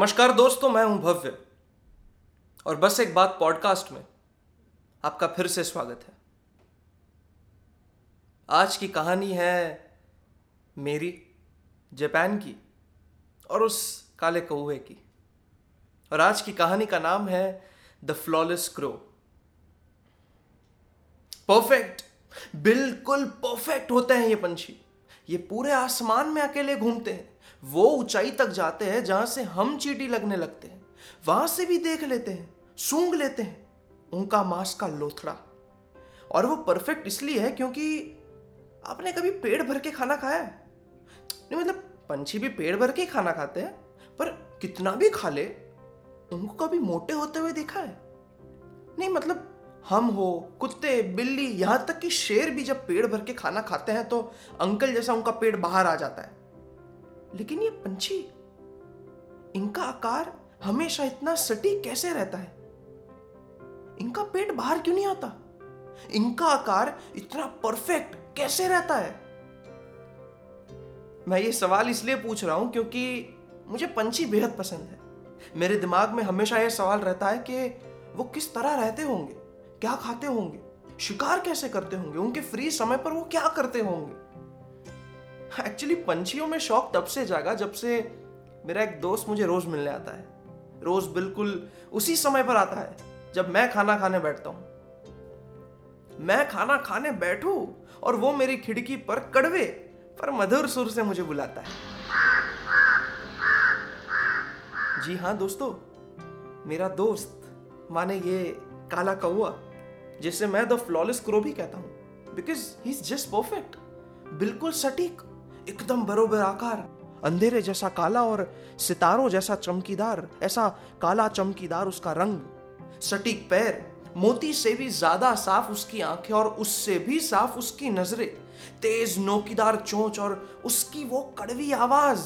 नमस्कार दोस्तों, मैं हूँ भव्य। और बस एक बात पॉडकास्ट में आपका फिर से स्वागत है। आज की कहानी है मेरी, जापान की और उस काले कौए की। और आज की कहानी का नाम है द फ्लॉलेस क्रो परफेक्ट बिल्कुल परफेक्ट होते हैं ये पंछी। ये पूरे आसमान में अकेले घूमते हैं। वो ऊंचाई तक जाते हैं जहाँ से हम चीटी लगने लगते हैं। वहाँ से भी देख लेते हैं, सूंघ लेते हैं, उनका मांस का लोथड़ा। और वो परफेक्ट इसलिए है क्योंकि आपने कभी पेट भर के खाना खाया है? नहीं मतलब पंछी भी पेट भर के खाना खाते हैं, पर कितना भी खा ले, उनको कभी मोटे होते हुए देखा है? नहीं मतलब हम हो, कुत्ते, बिल्ली, यहाँ तक कि शेर भी जब पेट भर के खाना खाते हैं तो अंकल जैसा उनका पेट बाहर आ जाता है। लेकिन ये पंछी, इनका आकार हमेशा इतना सटीक कैसे रहता है? इनका पेट बाहर क्यों नहीं आता? इनका आकार इतना परफेक्ट कैसे रहता है? मैं ये सवाल इसलिए पूछ रहा हूँ क्योंकि मुझे पंछी बेहद पसंद है। मेरे दिमाग में हमेशा यह सवाल रहता है कि वो किस तरह रहते होंगे, क्या खाते होंगे, शिकार कैसे करते होंगे, उनके फ्री समय पर वो क्या करते होंगे? एक्चुअली पंछियों में शौक तब से जागा जब से मेरा एक दोस्त मुझे रोज मिलने आता है। रोज बिल्कुल उसी समय पर आता है, जब मैं खाना खाने बैठता हूँ। मैं खाना खाने बैठू और वो मेरी खिड़की पर कड़वे पर मधुर सुर से मुझे बुलाता है। जी हाँ दोस्तों, मेरा दोस्त माने ये काला कौआ जिसे मैं द फ्लॉलेस क्रो भी कहता हूँ because he is just perfect बिल्कुल सटीक एकदम बरोबर आकार, अंधेरे जैसा काला और सितारों जैसा चमकीदार, ऐसा काला चमकीदार उसका रंग। सटीक पैर, मोती से भी ज़्यादा साफ़ उसकी आँखें और उससे भी साफ़ उसकी नज़रें। तेज नोकीदार चोंच और उसकी वो कड़वी आवाज़।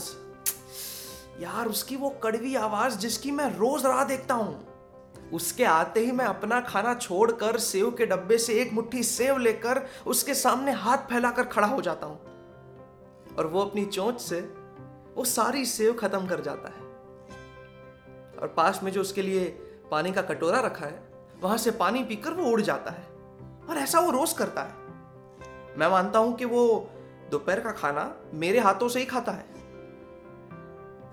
यार, उसकी वो कड़वी आवाज़ जिसकी मैं रोज राह देखता हूँ। उसके आते ही मैं अपना खाना छोड़कर सेव के डब्बे से एक मुट्ठी सेव लेकर उसके सामने हाथ फैलाकर खड़ा हो जाता हूँ। और वो अपनी चोंच से वो सारी सेव खत्म कर जाता है। और पास में जो उसके लिए पानी का कटोरा रखा है, वहाँ से पानी पीकर वो उड़ जाता है। और ऐसा वो रोज करता है। मैं मानता हूँ कि वो दोपहर का खाना मेरे हाथों से ही खाता है।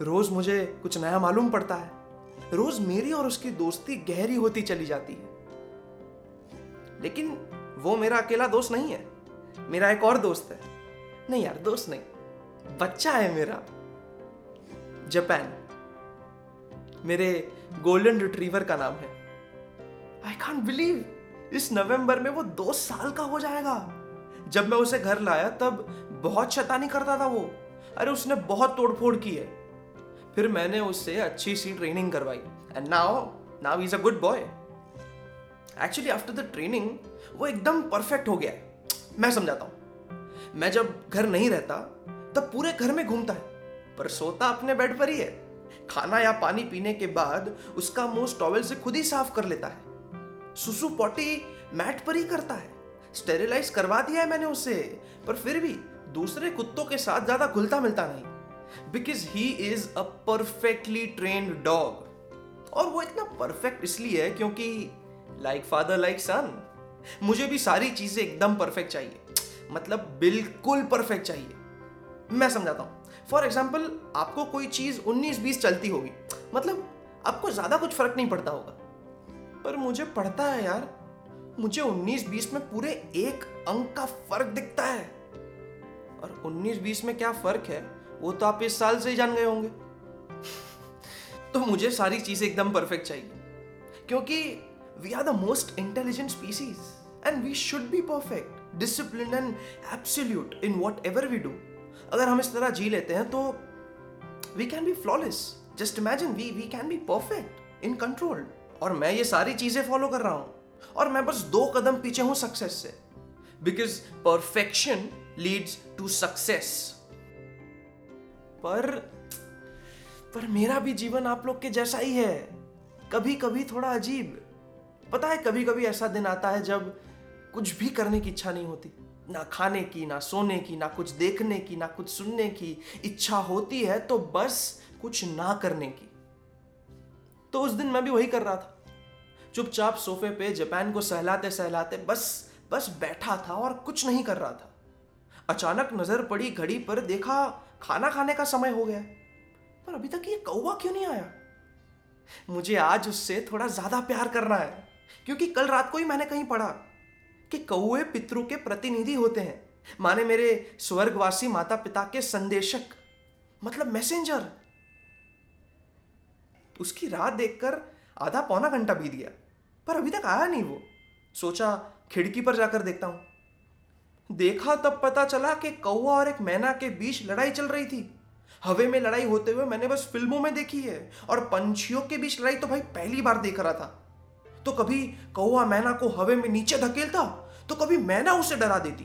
रोज मुझे कुछ नया मालूम पड़ता है। रोज मेरी और उसकी दोस्ती गहरी होती चली जाती है। लेकिन वो मेरा अकेला दोस्त नहीं है। मेरा एक और दोस्त है। नहीं यार, दोस्त नहीं। बच्चा है मेरा। जापान। मेरे गोल्डन रिट्रीवर का नाम है। आई कांट बिलीव इस नवंबर में वो दो साल का हो जाएगा। जब मैं उसे घर लाया, तब बहुत शैतानी करता था वो। अरे, उसने बहुत तोड़फोड़ की है। फिर मैंने उससे अच्छी सी ट्रेनिंग करवाई। And now now is a good boy actually after the training वो एकदम परफेक्ट हो गया मैं समझाता हूँ। मैं जब घर नहीं रहता, तब पूरे घर में घूमता है। पर सोता अपने बेड पर ही है। खाना या पानी पीने के बाद उसका मुँह टॉवेल से खुद ही साफ़ कर लेता है। सुसु पॉटी मैट पर ही करता है। स्टेरिलाइज करवा दिया है मैंने उसे, पर फिर भी दूसरे कुत्तों के साथ ज़्यादा घुलता मिलता नहीं। Because he is a perfectly trained dog और वो इतना परफेक्ट इसलिए है क्योंकि लाइक फादर लाइक सन मुझे भी सारी चीज़ें एकदम परफेक्ट चाहिए। मतलब बिल्कुल परफेक्ट चाहिए। मैं समझाता हूँ। फॉर एग्ज़ाम्पल आपको कोई चीज़ 19-20 चलती होगी। मतलब आपको ज़्यादा कुछ फ़र्क नहीं पड़ता होगा। पर मुझे पड़ता है यार, मुझे 19-20 में पूरे एक अंक का फ़र्क दिखता है। और 19-20 में क्या फ़र्क है, वो तो आप इस साल से ही जान गए होंगे। तो मुझे सारी चीज़ें एकदम परफेक्ट चाहिए। क्योंकि we are the most intelligent species and we should be perfect discipline and absolute in whatever we do अगर हम इस तरह जी लेते हैं तो we can be flawless just imagine we we can be perfect in control और मैं ये सारी चीज़ें फॉलो कर रहा हूँ। और मैं बस दो कदम पीछे हूँ सक्सेस से। Because perfection leads to success पर पर मेरा भी जीवन आप लोग के जैसा ही है। कभी कभी थोड़ा अजीब। पता है कभी कभी ऐसा दिन आता है जब कुछ भी करने की इच्छा नहीं होती। ना खाने की, ना सोने की, ना कुछ देखने की, ना कुछ सुनने की इच्छा होती है तो बस कुछ ना करने की। तो उस दिन मैं भी वही कर रहा था। चुपचाप सोफे पे जापान को सहलाते सहलाते बस बस बैठा था और कुछ नहीं कर रहा था। अचानक नज़र पड़ी घड़ी पर, देखा खाना खाने का समय हो गया। पर अभी तक ये कौवा क्यों नहीं आया? मुझे आज उससे थोड़ा ज़्यादा प्यार करना है, क्योंकि कल रात को ही मैंने कहीं पढ़ा। कि कौए पितरों के प्रतिनिधि होते हैं। माने मेरे स्वर्गवासी माता पिता के संदेशक मतलब मैसेंजर उसकी रात देखकर आधा पौना घंटा बीत गया, पर अभी तक आया नहीं वो। सोचा खिड़की पर जाकर देखता हूँ। देखा तब पता चला कि कौआ और एक मैना के बीच लड़ाई चल रही थी। हवे में लड़ाई होते हुए मैंने बस फ़िल्मों में देखी है, और पंछियों के बीच लड़ाई तो भाई पहली बार देख रहा था। तो कभी कौआ मैना को हवे में नीचे धकेलता? तो कभी मैना उसे डरा देती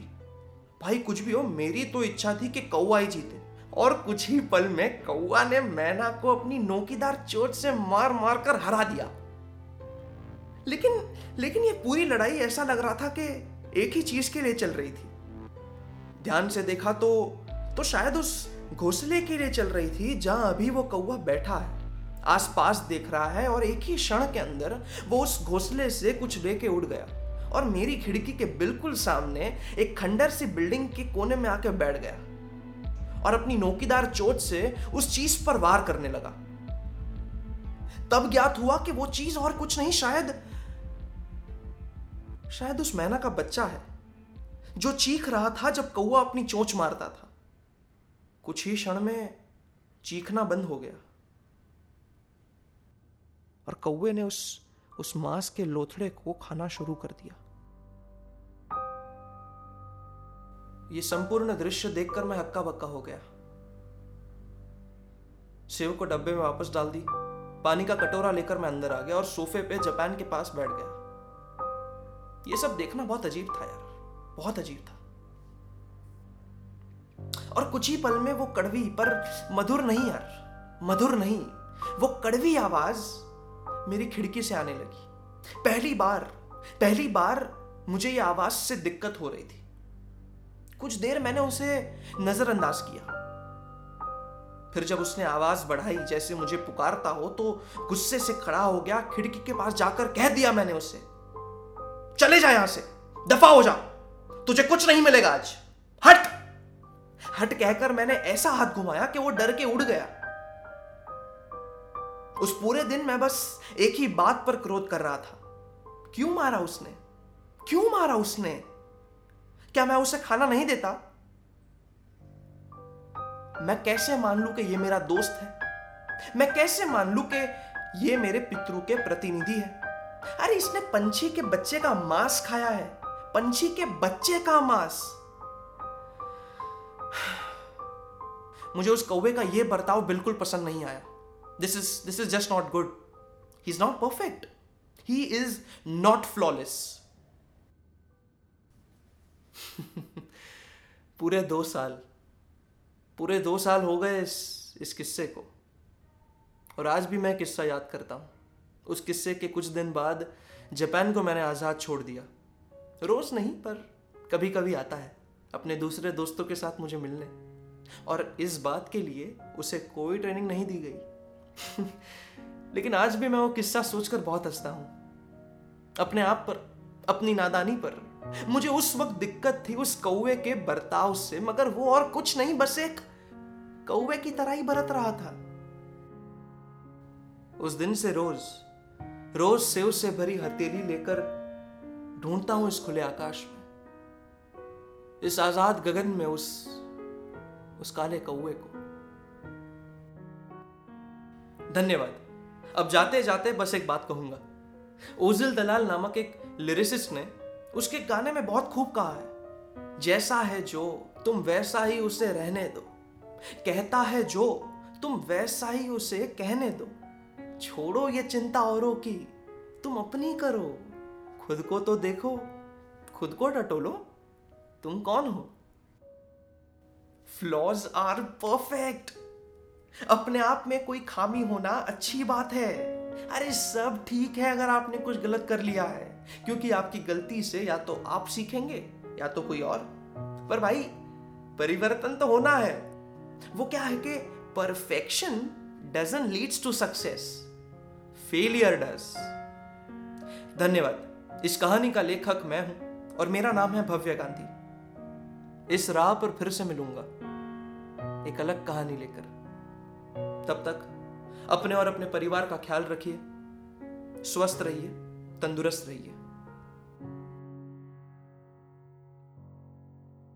भाई, कुछ भी हो, मेरी तो इच्छा थी कि कौआ ही जीते। और कुछ ही पल में कौआ ने मैना को अपनी नोकीदार चोट से मार मार कर हरा दिया। लेकिन लेकिन ये पूरी लड़ाई ऐसा लग रहा था कि एक ही चीज़ के लिए चल रही थी। ध्यान से देखा तो तो शायद उस घोंसले के लिए चल रही थी जहाँ अभी वो कौआ बैठा है। आसपास देख रहा है और एक ही क्षण के अंदर वो उस घोंसले से कुछ लेके उड़ गया। और मेरी खिड़की के बिल्कुल सामने एक खंडर सी बिल्डिंग के कोने में आके बैठ गया और अपनी नोकीदार चोट से उस चीज़ पर वार करने लगा। तब ज्ञात हुआ कि वो चीज़ और कुछ नहीं, शायद शायद उस मैना का बच्चा है जो चीख रहा था जब कौआ अपनी चोंच मारता था। कुछ ही क्षण में चीखना बंद हो गया और कौए ने उस उस मांस के लोथड़े को खाना शुरू कर दिया। ये संपूर्ण दृश्य देखकर मैं हक्का बक्का हो गया। सेव को डब्बे में वापस डाल दी। पानी का कटोरा लेकर मैं अंदर आ गया और सोफे पे जापान के पास बैठ गया। ये सब देखना बहुत अजीब था यार। बहुत अजीब था। और कुछ ही पल में वो कड़वी, पर मधुर नहीं यार। मधुर नहीं। वो कड़वी आवाज़ मेरी खिड़की से आने लगी। पहली बार पहली बार मुझे ये आवाज़ से दिक्कत हो रही थी। कुछ देर मैंने उसे नजरअंदाज किया। फिर जब उसने आवाज़ बढ़ाई जैसे मुझे पुकारता हो तो गुस्से से खड़ा हो गया, खिड़की के पास जाकर कह दिया मैंने उससे चले जा यहाँ से, दफ़ा हो जा, तुझे कुछ नहीं मिलेगा आज। हट! हट कहकर मैंने ऐसा हाथ घुमाया कि वो डर के उड़ गया। उस पूरे दिन मैं बस एक ही बात पर क्रोध कर रहा था। क्यों मारा उसने? क्यों मारा उसने? क्या मैं उसे खाना नहीं देता? मैं कैसे मान लू कि ये मेरा दोस्त है? मैं कैसे मान लू कि ये मेरे पितरों के प्रतिनिधि है? अरे, इसने पंछी के बच्चे का मांस खाया है। पंछी के बच्चे का मांस। मुझे उस कौवे का यह बर्ताव बिल्कुल पसंद नहीं आया। Is this is just not good he is not perfect he is not flawless पूरे दो साल, पूरे दो साल हो गए इस इस किस्से को। और आज भी मैं किस्सा याद करता हूँ। उस किस्से के कुछ दिन बाद जापान को मैंने आज़ाद छोड़ दिया। रोज़ नहीं, पर कभी कभी आता है अपने दूसरे दोस्तों के साथ मुझे मिलने। और इस बात के लिए उसे कोई ट्रेनिंग नहीं दी गई। लेकिन आज भी मैं वो किस्सा सोचकर बहुत हंसता हूँ। अपने आप पर, अपनी नादानी पर। मुझे उस वक्त दिक्कत थी उस कौए के बर्ताव से, मगर वो और कुछ नहीं, बस एक कौए की तरह ही बरत रहा था। उस दिन से रोज रोज से भरी हथेली लेकर ढूंढता हूँ इस खुले आकाश में। इस आज़ाद गगन में उस उस काले कौए को। धन्यवाद। अब जाते जाते बस एक बात कहूँगा। ओजिल दलाल नामक एक लिरिसिस्ट ने उसके गाने में बहुत खूब कहा है। जैसा है जो, तुम वैसा ही उसे रहने दो। कहता है जो, तुम वैसा ही उसे कहने दो। छोड़ो ये चिंता औरों की, तुम अपनी करो। खुद को तो देखो, खुद को टटोलो तुम कौन हो? फ्लॉज आर परफेक्ट अपने आप में कोई खामी होना अच्छी बात है। अरे, सब ठीक है अगर आपने कुछ गलत कर लिया है, क्योंकि आपकी गलती से या तो आप सीखेंगे, या तो कोई और। पर भाई, परिवर्तन तो होना है। वो क्या है कि perfection doesn't leads to success failure does धन्यवाद। इस कहानी का लेखक मैं हूँ और मेरा नाम है भव्य गांधी। इस राह पर फिर से मिलूँगा। एक अलग कहानी लेकर। तब तक अपने और अपने परिवार का ख्याल रखिए स्वस्थ रहिए तंदुरुस्त रहिए।